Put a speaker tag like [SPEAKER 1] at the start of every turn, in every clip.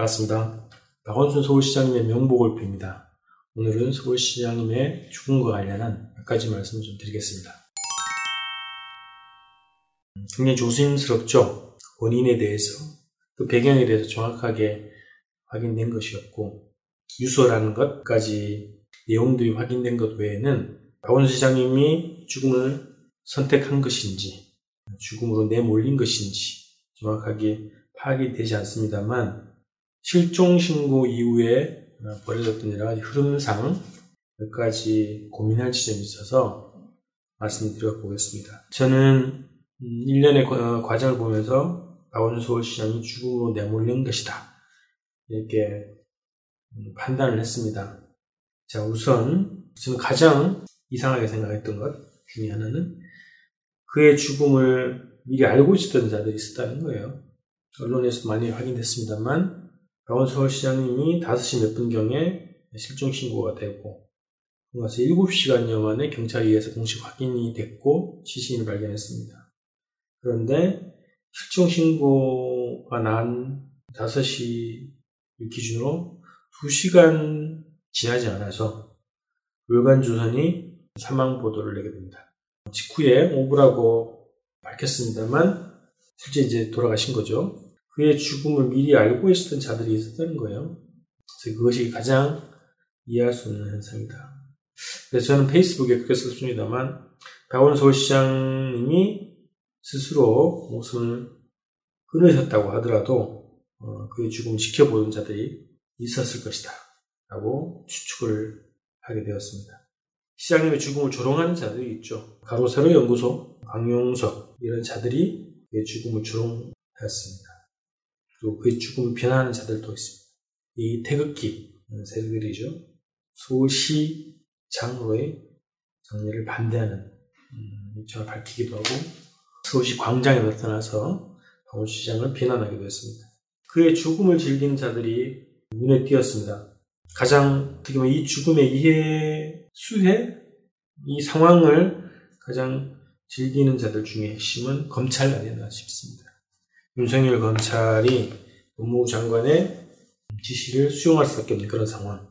[SPEAKER 1] 반갑습니다. 박원순 서울시장님의 명복을 빕니다. 오늘은 서울시장님의 죽음과 관련한 몇 가지 말씀을 좀 드리겠습니다. 굉장히 조심스럽죠? 원인에 대해서, 그 배경에 대해서 정확하게 확인된 것이었고, 유서라는 것까지 내용들이 확인된 것 외에는 박원순 시장님이 죽음을 선택한 것인지, 죽음으로 내몰린 것인지 정확하게 파악이 되지 않습니다만, 실종 신고 이후에 벌어졌던 여러 가지 흐름상 몇 가지 고민할 지점이 있어서 말씀드려 보겠습니다. 저는 1년의 음, 과정을 보면서 박원순 서울시장이 죽음으로 내몰린 것이다. 이렇게 음, 판단을 했습니다. 자, 우선 저는 가장 이상하게 생각했던 것 중에 하나는 그의 죽음을 미리 알고 있었던 자들이 있었다는 거예요. 언론에서 많이 확인됐습니다만 강원 서울시장님이 5시 몇 분경에 실종 신고가 되고 그래서 7시간여 만에 경찰에 의해서 공식 확인이 됐고 시신을 발견했습니다. 그런데 실종 신고가 난 5시 기준으로 2시간 지나지 않아서 월간 조선이 사망 보도를 내게 됩니다. 직후에 오브라고 밝혔습니다만 실제 이제 돌아가신 거죠. 그의 죽음을 미리 알고 있었던 자들이 있었다는 거예요. 그래서 그것이 가장 이해할 수 없는 현상이다. 그래서 저는 페이스북에 그렇게 썼습니다만 박원 서울시장님이 스스로 목숨을 끊으셨다고 하더라도 어, 그의 죽음을 지켜보는 자들이 있었을 것이다. 라고 추측을 하게 되었습니다. 시장님의 죽음을 조롱하는 자들이 있죠. 가로세로 연구소, 강용석 이런 자들이 그의 죽음을 조롱하였습니다. 그리고 그의 죽음을 비난하는 자들도 있습니다. 이 태극기 세력들이죠. 서울시장으로의 정리를 반대하는 입장을 음, 밝히기도 하고 서울시 광장에 나타나서 박원시장을 비난하기도 했습니다. 그의 죽음을 즐기는 자들이 눈에 띄었습니다. 가장 어떻게 보면 이 죽음의 이해 수혜 이 상황을 가장 즐기는 자들 중에 핵심은 검찰 아니었나 싶습니다. 윤석열 검찰이 법무부 장관의 지시를 수용할 수밖에 없는 그런 상황.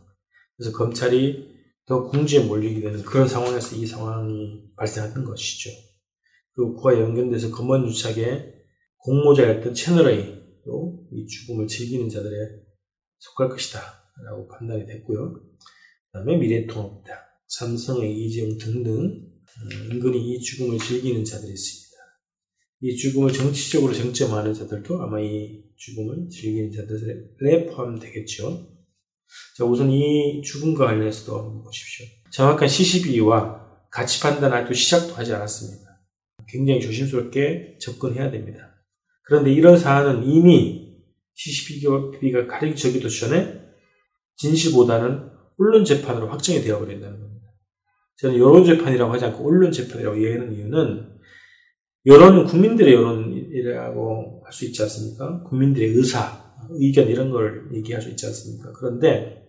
[SPEAKER 1] 그래서 검찰이 더 궁지에 몰리게 되는 그런 상황에서 이 상황이 발생했던 것이죠. 그리고 그와 연결돼서 검언 유착에 공모자였던 채널A도 이 죽음을 즐기는 자들에 속할 것이다. 라고 판단이 됐고요. 그 다음에 미래통합당, 삼성의 이재용 등등 음, 은근히 이 죽음을 즐기는 자들이 있습니다. 이 죽음을 정치적으로 정점하는 자들도 아마 이 죽음을 즐기는 자들에 포함되겠죠. 자, 우선 이 죽음과 관련해서도 한번 보십시오. 정확한 시시비와 가치 판단할 때 시작도 하지 않았습니다. 굉장히 조심스럽게 접근해야 됩니다. 그런데 이런 사안은 이미 시시비가 가리기 저기도 전에 진실보다는 언론 재판으로 확정이 되어버린다는 겁니다. 저는 여론 재판이라고 하지 않고 언론 재판이라고 이해하는 이유는 여론은 국민들의 여론이라고 할 수 있지 않습니까? 국민들의 의사, 의견 이런 걸 얘기할 수 있지 않습니까? 그런데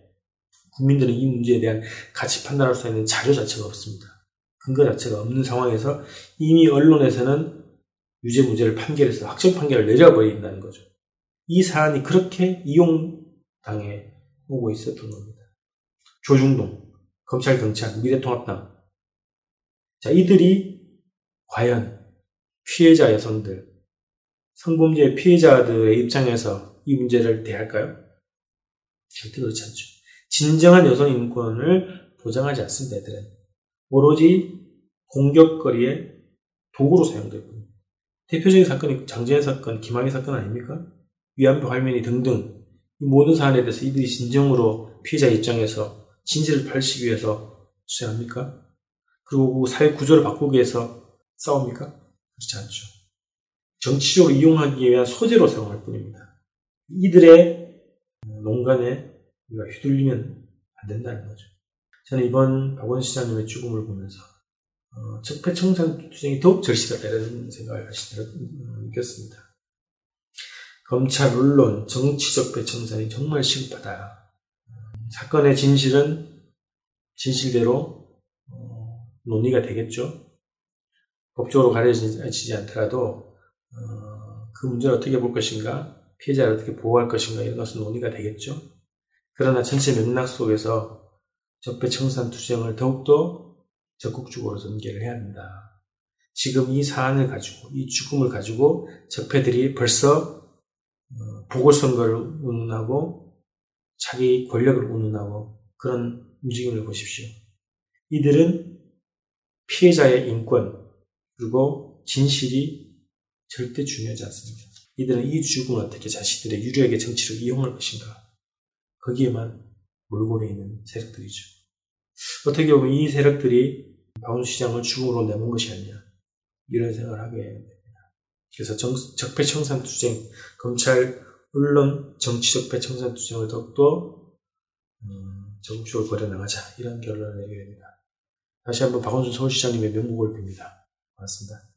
[SPEAKER 1] 국민들은 이 문제에 대한 가치 판단할 수 있는 자료 자체가 없습니다. 근거 자체가 없는 상황에서 이미 언론에서는 유죄 무죄를 판결해서 확정 판결을 내려버린다는 거죠. 이 사안이 그렇게 이용당해 오고 있었던 겁니다. 조중동, 검찰, 경찰, 미래통합당. 자, 이들이 과연 피해자 여성들, 성범죄 피해자들의 입장에서 이 문제를 대할까요? 절대 그렇지 않죠. 진정한 여성 인권을 보장하지 않습니다, 애들은. 오로지 공격거리의 도구로 사용될 겁니다. 대표적인 사건이 장재현 사건, 김학의 사건 아닙니까? 위안부 할머니 등등 이 모든 사안에 대해서 이들이 진정으로 피해자 입장에서 진실을 밝히기 위해서 주장합니까? 그리고 사회 구조를 바꾸기 위해서 싸웁니까? 그렇지 않죠. 정치적으로 이용하기 위한 소재로 사용할 뿐입니다. 이들의 농간에 우리가 휘둘리면 안 된다는 거죠. 저는 이번 박원 시장님의 죽음을 보면서 어, 적폐청산 투쟁이 더욱 절실하다 이런 생각을 다시 어, 느꼈습니다. 검찰, 언론, 정치 적폐청산이 정말 시급하다. 사건의 진실은 진실대로 어, 논의가 되겠죠. 법적으로 가려지지 않더라도 어, 그 문제를 어떻게 볼 것인가 피해자를 어떻게 보호할 것인가 이런 것은 논의가 되겠죠. 그러나 전체 맥락 속에서 적폐청산 투쟁을 더욱더 적극적으로 전개를 해야 한다. 지금 이 사안을 가지고 이 죽음을 가지고 적폐들이 벌써 어, 보궐선거를 운운하고 자기 권력을 운운하고 그런 움직임을 보십시오. 이들은 피해자의 인권 그리고 진실이 절대 중요하지 않습니다. 이들은 이 죽음을 어떻게 자신들의 유리하게 정치를 이용할 것인가 거기에만 몰골에 있는 세력들이죠. 어떻게 보면 이 세력들이 박원시장을 죽음으로 내몬 것이 아니냐 이런 생각을 하게 됩니다. 그래서 정, 적폐청산 투쟁, 검찰, 언론, 정치 적폐 청산 투쟁을 더욱더 음, 적극적으로 벌여나가자 이런 결론을 내리게 됩니다. 다시 한번 박원순 서울시장님의 명복을 빕니다. 고맙습니다.